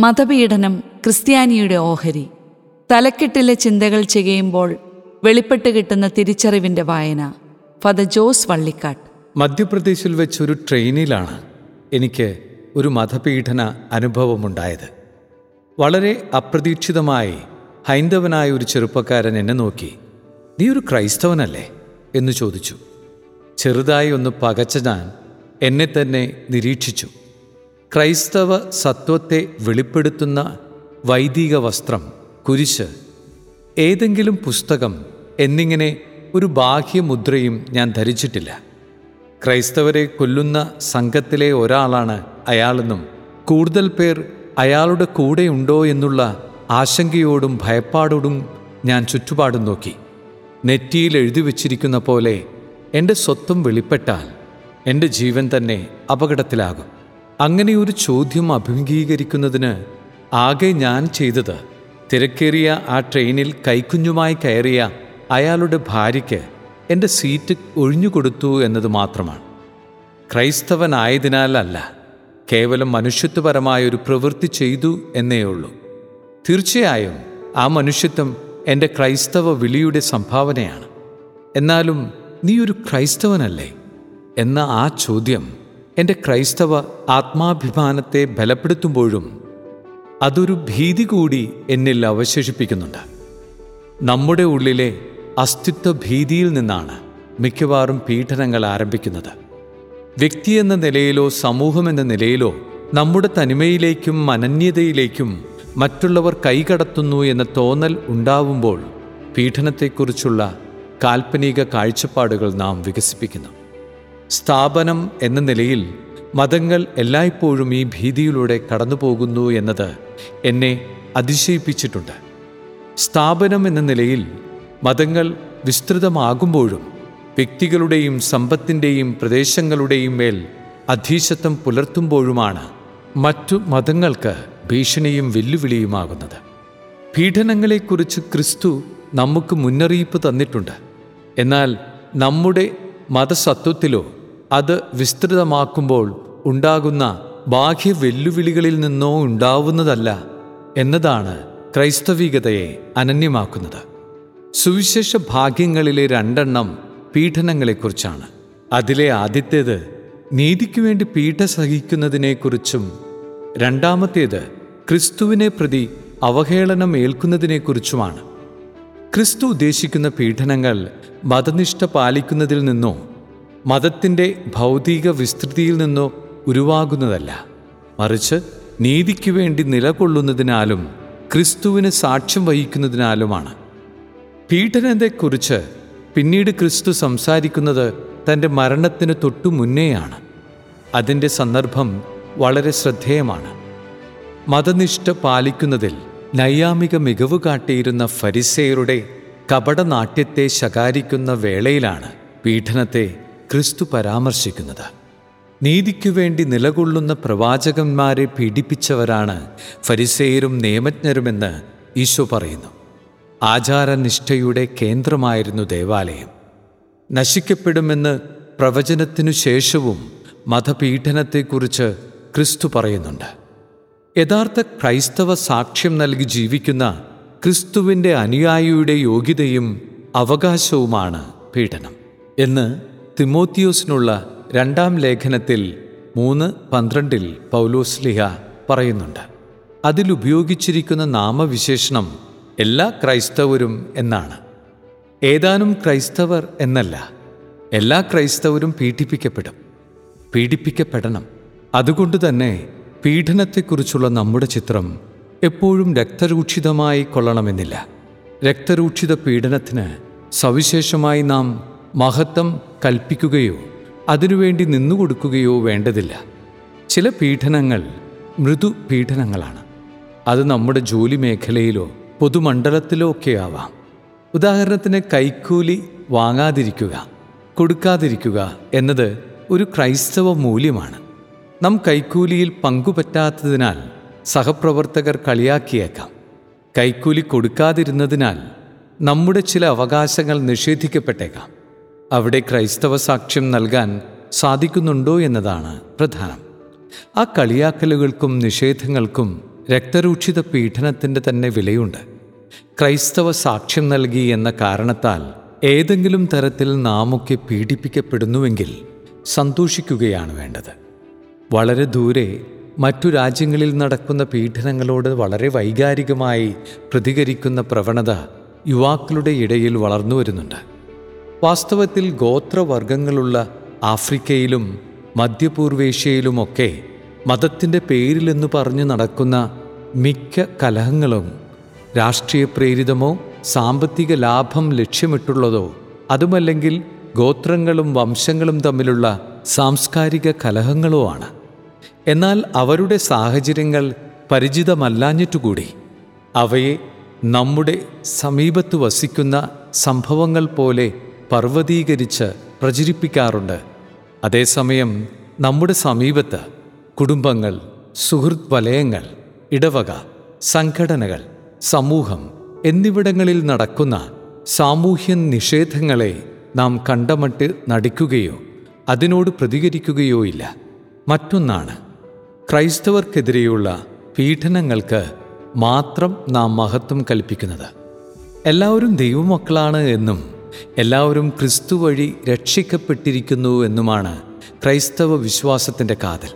മതപീഡനം ക്രിസ്ത്യാനിയുടെ ഓഹരി. തലക്കെട്ടിലെ ചിന്തകൾ ചെയ്യുമ്പോൾ വെളിപ്പെട്ട് കിട്ടുന്ന തിരിച്ചറിവിന്റെ വായന. ഫദർ ജോസ് വള്ളിക്കാട്ട്. മധ്യപ്രദേശിൽ വെച്ചൊരു ട്രെയിനിലാണ് എനിക്ക് ഒരു മതപീഡന അനുഭവമുണ്ടായത്. വളരെ അപ്രതീക്ഷിതമായി ഹൈന്ദവനായ ഒരു ചെറുപ്പക്കാരൻ എന്നെ നോക്കി. നീ ഒരു ക്രൈസ്തവനല്ലേ? എന്ന് ചോദിച്ചു. ചെറുതായി ഒന്ന് പകച്ച ഞാൻ എന്നെ തന്നെ നിരീക്ഷിച്ചു. ക്രൈസ്തവ സത്വത്തെ വെളിപ്പെടുത്തുന്ന വൈദിക വസ്ത്രം കുരിശ്. ഏതെങ്കിലും പുസ്തകം എന്നിങ്ങനെ ഒരു ബാഹ്യമുദ്രയും ഞാൻ ധരിച്ചിട്ടില്ല. ക്രൈസ്തവരെ കൊല്ലുന്ന സംഘത്തിലെ ഒരാളാണ് അയാളെന്നും കൂടുതൽ പേർ അയാളുടെ കൂടെയുണ്ടോ എന്നുള്ള ആശങ്കയോടും ഭയപ്പാടോടും ഞാൻ ചുറ്റുപാടും നോക്കി. നെറ്റിയിൽ എഴുതി വച്ചിരിക്കുന്ന പോലെ എന്റെ സ്വത്വം വെളിപ്പെട്ടാൽ എന്റെ ജീവൻ തന്നെ അപകടത്തിലാകും. അങ്ങനെ ഒരു ചോദ്യം അഭിമുഖീകരിക്കുന്നതിന് ആകെ ഞാൻ ചെയ്തത് തിരക്കേറിയ ആ ട്രെയിനിൽ കൈക്കുഞ്ഞുമായി കയറിയ അയാളുടെ ഭാര്യയ്ക്ക് എന്റെ സീറ്റ് ഒഴിഞ്ഞുകൊടുത്തു എന്നത് മാത്രമാണ്. ക്രൈസ്തവനായതിനാലല്ല കേവലം മനുഷ്യത്വപരമായ ഒരു പ്രവൃത്തി ചെയ്തു എന്നേ ഉള്ളൂ. തീർച്ചയായും ആ മനുഷ്യത്വം എന്റെ ക്രൈസ്തവ വിളിയുടെ സംഭാവനയാണ്. എന്നാലും നീ ഒരു ക്രൈസ്തവനല്ലേ? എന്ന ആ ചോദ്യം എന്റെ ക്രൈസ്തവ ആത്മാഭിമാനത്തെ ബലപ്പെടുത്തുമ്പോഴും അതൊരു ഭീതി കൂടി എന്നിൽ അവശേഷിപ്പിക്കുന്നുണ്ട്. നമ്മുടെ ഉള്ളിലെ അസ്തിത്വ ഭീതിയിൽ നിന്നാണ് മിക്കവാറും പീഡനങ്ങൾ ആരംഭിക്കുന്നത്. വ്യക്തി എന്ന നിലയിലോ സമൂഹം എന്ന നിലയിലോ നമ്മുടെ തനിമയിലേക്കും അനന്യതയിലേക്കും മറ്റുള്ളവർ കൈകടത്തുന്നു എന്ന തോന്നൽ ഉണ്ടാവുമ്പോൾ പീഡനത്തെക്കുറിച്ചുള്ള കാൽപ്പനിക കാഴ്ചപ്പാടുകൾ നാം വികസിപ്പിക്കുന്നു. സ്ഥാപനം എന്ന നിലയിൽ മതങ്ങൾ എല്ലായ്പ്പോഴും ഈ ഭീതിയിലൂടെ കടന്നുപോകുന്നു എന്നത് എന്നെ അതിശയിപ്പിച്ചിട്ടുണ്ട്. സ്ഥാപനം എന്ന നിലയിൽ മതങ്ങൾ വിസ്തൃതമാകുമ്പോഴും വ്യക്തികളുടെയും സമ്പത്തിന്റെയും പ്രദേശങ്ങളുടെയും മേൽ അധീശത്വം പുലർത്തുമ്പോഴുമാണ് മറ്റു മതങ്ങൾക്ക് ഭീഷണിയും വെല്ലുവിളിയുമാകുന്നത്. പീഡനങ്ങളെക്കുറിച്ച് ക്രിസ്തു നമുക്ക് മുന്നറിയിപ്പ് തന്നിട്ടുണ്ട്. എന്നാൽ നമ്മുടെ മതസത്വത്തിലോ അത് വിസ്തൃതമാക്കുമ്പോൾ ഉണ്ടാകുന്ന ബാഹ്യ വെല്ലുവിളികളിൽ നിന്നോ ഉണ്ടാവുന്നതല്ല എന്നതാണ് ക്രൈസ്തവികതയെ അനന്യമാക്കുന്നത്. സുവിശേഷ ഭാഗ്യങ്ങളിലെ രണ്ടെണ്ണം പീഡനങ്ങളെക്കുറിച്ചാണ്. അതിലെ ആദ്യത്തേത് നീതിക്കു വേണ്ടി പീഠ സഹിക്കുന്നതിനെക്കുറിച്ചും രണ്ടാമത്തേത് ക്രിസ്തുവിനെ പ്രതി അവഹേളനം ഏൽക്കുന്നതിനെക്കുറിച്ചുമാണ്. ക്രിസ്തു ഉദ്ദേശിക്കുന്ന പീഡനങ്ങൾ മതനിഷ്ഠ പാലിക്കുന്നതിൽ നിന്നോ മതത്തിന്റെ ഭൗതിക വിസ്തൃതിയിൽ നിന്നോ ഉരുവാകുന്നതല്ല. മറിച്ച് നീതിക്കു വേണ്ടി നിലകൊള്ളുന്നതിനാലും ക്രിസ്തുവിന് സാക്ഷ്യം വഹിക്കുന്നതിനാലുമാണ്. പീഡനത്തെക്കുറിച്ച് പിന്നീട് ക്രിസ്തു സംസാരിക്കുന്നത് തന്റെ മരണത്തിന് തൊട്ടു മുന്നേയാണ്. അതിന്റെ സന്ദർഭം വളരെ ശ്രദ്ധേയമാണ്. മതനിഷ്ഠ പാലിക്കുന്നതിൽ നൈയാമിക മികവ് കാട്ടിയിരുന്ന ഫരിസേയരുടെ കപടനാട്യത്തെ ശകാരിക്കുന്ന വേളയിലാണ് പീഡനത്തെ ക്രിസ്തു പരാമർശിക്കുന്നത്. നീതിക്കു വേണ്ടി നിലകൊള്ളുന്ന പ്രവാചകന്മാരെ പീഡിപ്പിച്ചവരാണ് ഫരിസേയരും നിയമജ്ഞരുമെന്ന് ഈശോ പറയുന്നു. ആചാരനിഷ്ഠയുടെ കേന്ദ്രമായിരുന്നു ദേവാലയം. നശിക്കപ്പെടുമെന്ന് പ്രവചനത്തിനു ശേഷവും മതപീഠനത്തെക്കുറിച്ച് ക്രിസ്തു പറയുന്നുണ്ട്. യഥാർത്ഥ ക്രൈസ്തവ സാക്ഷ്യം നൽകി ജീവിക്കുന്ന ക്രിസ്തുവിന്റെ അനുയായിയുടെ യോഗ്യതയും അവകാശവുമാണ് പീഡനം എന്ന് തിമോത്തിയോസിനുള്ള രണ്ടാം ലേഖനത്തിൽ മൂന്ന് പന്ത്രണ്ടിൽ പൗലോസ്ലിഹ പറയുന്നുണ്ട്. അതിലുപയോഗിച്ചിരിക്കുന്ന നാമവിശേഷണം എല്ലാ ക്രൈസ്തവരും എന്നാണ്. ഏതാനും ക്രൈസ്തവർ എന്നല്ല എല്ലാ ക്രൈസ്തവരും പീഡിപ്പിക്കപ്പെടും. പീഡിപ്പിക്കപ്പെടണം. അതുകൊണ്ട് തന്നെ പീഡനത്തെക്കുറിച്ചുള്ള നമ്മുടെ ചിത്രം എപ്പോഴും രക്തരൂക്ഷിതമായി കൊള്ളണമെന്നില്ല. രക്തരൂക്ഷിത പീഡനത്തിന് സവിശേഷമായി നാം മഹത്വം കൽപ്പിക്കുകയോ അതിനുവേണ്ടി നിന്നുകൊടുക്കുകയോ വേണ്ടതില്ല. ചില പീഡനങ്ങൾ മൃദു പീഡനങ്ങളാണ്. അത് നമ്മുടെ ജോലി മേഖലയിലോ പൊതുമണ്ഡലത്തിലോ ഒക്കെ ആവാം. ഉദാഹരണത്തിന് കൈക്കൂലി വാങ്ങാതിരിക്കുക കൊടുക്കാതിരിക്കുക എന്നത് ഒരു ക്രൈസ്തവ മൂല്യമാണ്. നാം കൈക്കൂലിയിൽ പങ്കുപറ്റാത്തതിനാൽ സഹപ്രവർത്തകർ കളിയാക്കിയേക്കാം. കൈക്കൂലി കൊടുക്കാതിരുന്നതിനാൽ നമ്മുടെ ചില അവകാശങ്ങൾ നിഷേധിക്കപ്പെട്ടേക്കാം. അവിടെ ക്രൈസ്തവ സാക്ഷ്യം നൽകാൻ സാധിക്കുന്നുണ്ടോ എന്നതാണ് പ്രധാനം. ആ കളിയാക്കലുകൾക്കും നിഷേധങ്ങൾക്കും രക്തരൂക്ഷിത പീഡനത്തിന്റെ തന്നെ വിലയുണ്ട്. ക്രൈസ്തവ സാക്ഷ്യം നൽകി എന്ന കാരണത്താൽ ഏതെങ്കിലും തരത്തിൽ നാമൊക്കെ പീഡിപ്പിക്കപ്പെടുന്നുവെങ്കിൽ സന്തോഷിക്കുകയാണ് വേണ്ടത്. വളരെ ദൂരെ മറ്റു രാജ്യങ്ങളിൽ നടക്കുന്ന പീഡനങ്ങളോട് വളരെ വൈകാരികമായി പ്രതികരിക്കുന്ന പ്രവണത യുവാക്കളുടെ ഇടയിൽ വളർന്നു വരുന്നുണ്ട് വാസ്തവത്തിൽ ഗോത്രവർഗങ്ങളുള്ള ആഫ്രിക്കയിലും മധ്യപൂർവേഷ്യയിലുമൊക്കെ മതത്തിന്റെ പേരിലെന്ന് പറഞ്ഞു നടക്കുന്ന മിക്ക കലഹങ്ങളും രാഷ്ട്രീയ പ്രേരിതമോ സാമ്പത്തിക ലാഭം ലക്ഷ്യമിട്ടുള്ളതോ അതുമല്ലെങ്കിൽ ഗോത്രങ്ങളും വംശങ്ങളും തമ്മിലുള്ള സാംസ്കാരിക കലഹങ്ങളോ ആണ്. എന്നാൽ അവരുടെ സാഹചര്യങ്ങൾ പരിചിതമല്ലാഞ്ഞിട്ടുകൂടി. അവയെ നമ്മുടെ സമീപത്ത് വസിക്കുന്ന സംഭവങ്ങൾ പോലെ പർവതീകരിച്ച് പ്രചരിപ്പിക്കാറുണ്ട്. അതേസമയം നമ്മുടെ സമീപത്ത് കുടുംബങ്ങൾ സുഹൃത് വലയങ്ങൾ ഇടവക സംഘടനകൾ സമൂഹം എന്നിവിടങ്ങളിൽ നടക്കുന്ന സാമൂഹ്യ നിഷേധങ്ങളെ നാം കണ്ടമട്ട് നടിക്കുകയോ അതിനോട് പ്രതികരിക്കുകയോ ഇല്ല. മറ്റൊന്നാണ് ക്രൈസ്തവർക്കെതിരെയുള്ള പീഡനങ്ങൾക്ക് മാത്രം നാം മഹത്വം കൽപ്പിക്കുന്നത്. എല്ലാവരും ദൈവമക്കളാണ് എന്നും എല്ലാവരും ക്രിസ്തു വഴി രക്ഷിക്കപ്പെട്ടിരിക്കുന്നു എന്നുമാണ് ക്രൈസ്തവ വിശ്വാസത്തിന്റെ കാതൽ.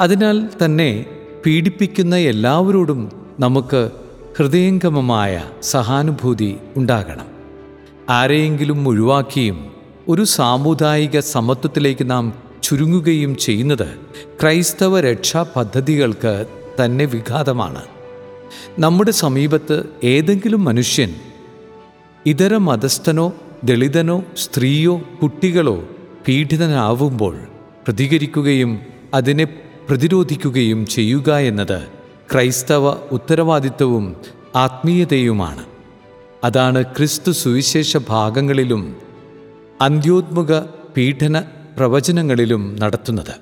അതിനാൽ തന്നെ പീഡിപ്പിക്കുന്ന എല്ലാവരോടും നമുക്ക് ഹൃദയംഗമമായ സഹാനുഭൂതി ഉണ്ടാകണം. ആരെയെങ്കിലും ഒഴിവാക്കിയും ഒരു സാമുദായിക സമത്വത്തിലേക്ക് നാം ചുരുങ്ങുകയും ചെയ്യുന്നത് ക്രൈസ്തവ രക്ഷാ പദ്ധതികൾക്ക് തന്നെ വിഘാതമാണ്. നമ്മുടെ സമീപത്ത് ഏതെങ്കിലും മനുഷ്യൻ ഇതര മതസ്ഥനോ ദളിതനോ സ്ത്രീയോ കുട്ടികളോ പീഡിതനാവുമ്പോൾ പ്രതികരിക്കുകയും അതിനെ പ്രതിരോധിക്കുകയും ചെയ്യുക എന്നത് ക്രൈസ്തവ ഉത്തരവാദിത്വവും ആത്മീയതയുമാണ്. അതാണ് ക്രിസ്തു സുവിശേഷ ഭാഗങ്ങളിലും അന്ത്യോത്മുക പീഡന പ്രവചനങ്ങളിലും നടത്തുന്നത്.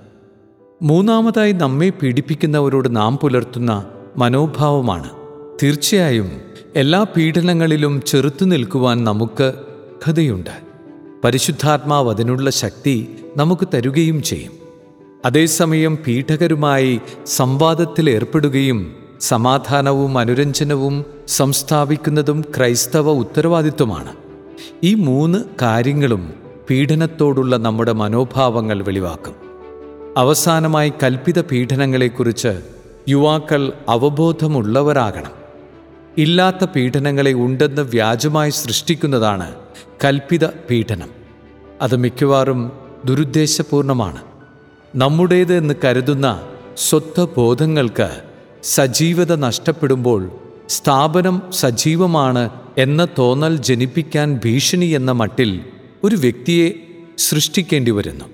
മൂന്നാമതായി നമ്മെ പീഡിപ്പിക്കുന്നവരോട് നാം പുലർത്തുന്ന മനോഭാവമാണ്. തീർച്ചയായും എല്ലാ പീഡനങ്ങളിലും ചെറുത്തു നിൽക്കുവാൻ നമുക്ക് കഥയുണ്ട്. പരിശുദ്ധാത്മാവ് അതിനുള്ള ശക്തി നമുക്ക് തരുകയും ചെയ്യും. അതേസമയം പീഠകരുമായി സംവാദത്തിൽ ഏർപ്പെടുകയും സമാധാനവും അനുരഞ്ജനവും സംസ്ഥാപിക്കുന്നതും ക്രൈസ്തവ ഉത്തരവാദിത്വമാണ്. ഈ മൂന്ന് കാര്യങ്ങളും പീഡനത്തോടുള്ള നമ്മുടെ മനോഭാവങ്ങൾ വെളിവാക്കും. അവസാനമായി കൽപ്പിത പീഡനങ്ങളെക്കുറിച്ച് യുവാക്കൾ അവബോധമുള്ളവരാകണം. ഇല്ലാത്ത പീഡനങ്ങളെ ഉണ്ടെന്ന് വ്യാജമായി സൃഷ്ടിക്കുന്നതാണ് കൽപ്പിത പീഡനം. അത് മിക്കവാറും ദുരുദ്ദേശപൂർണമാണ്. നമ്മുടേത് എന്ന് കരുതുന്ന സ്വത്വബോധങ്ങൾക്ക് സജീവത നഷ്ടപ്പെടുമ്പോൾ സ്ഥാപനം സജീവമാണ് എന്ന തോന്നൽ ജനിപ്പിക്കാൻ ഭീഷണി എന്ന മട്ടിൽ ഒരു വ്യക്തിയെ സൃഷ്ടിക്കേണ്ടി വരുന്നു.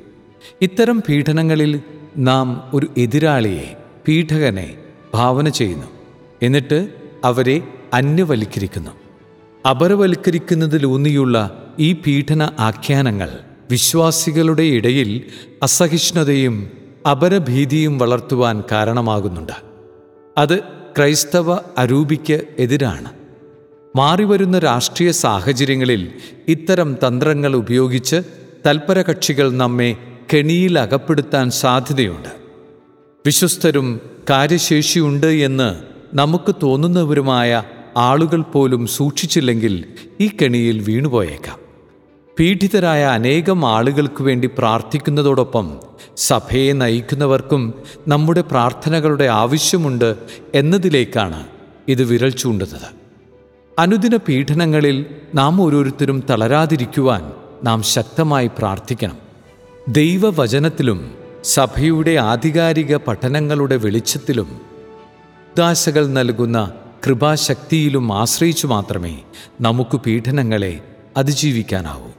ഇത്തരം പീഡനങ്ങളിൽ നാം ഒരു എതിരാളിയെ പീഠകനെ ഭാവന ചെയ്യുന്നു. എന്നിട്ട് അവരെ അന്യവൽക്കരിക്കുന്നു. അപരവൽക്കരിക്കുന്നതിലൂന്നിയുള്ള ഈ പീഡന ആഖ്യാനങ്ങൾ വിശ്വാസികളുടെ ഇടയിൽ അസഹിഷ്ണുതയും അപരഭീതിയും വളർത്തുവാൻ കാരണമാകുന്നുണ്ട്. അത് ക്രൈസ്തവ അരൂപിക്ക് എതിരാണ്. മാറിവരുന്ന രാഷ്ട്രീയ സാഹചര്യങ്ങളിൽ ഇത്തരം തന്ത്രങ്ങൾ ഉപയോഗിച്ച് തൽപരകക്ഷികൾ നമ്മെ കെണിയിൽ അകപ്പെടുത്താൻ സാധ്യതയുണ്ട്. വിശ്വസ്തരും കാര്യശേഷിയുണ്ട് എന്ന് നമുക്ക് തോന്നുന്നവരുമായ ആളുകൾ പോലും സൂക്ഷിച്ചില്ലെങ്കിൽ ഈ കെണിയിൽ വീണുപോയേക്കാം. പീഡിതരായ അനേകം ആളുകൾക്ക് വേണ്ടി പ്രാർത്ഥിക്കുന്നതോടൊപ്പം സഭയെ നയിക്കുന്നവർക്കും നമ്മുടെ പ്രാർത്ഥനകളുടെ ആവശ്യമുണ്ട് എന്നതിലേക്കാണ് ഇത് വിരൽ ചൂണ്ടുന്നത്. അനുദിന പീഡനങ്ങളിൽ നാം ഓരോരുത്തരും തളരാതിരിക്കുവാൻ നാം ശക്തമായി പ്രാർത്ഥിക്കണം. ദൈവവചനത്തിലും സഭയുടെ ആധികാരിക പഠനങ്ങളുടെ വെളിച്ചത്തിലും ദാശകൾ നൽകുന്ന കൃപാശക്തിയിലും ആശ്രയിച്ചു മാത്രമേ നമുക്ക് പീഡനങ്ങളെ അതിജീവിക്കാനാവൂ.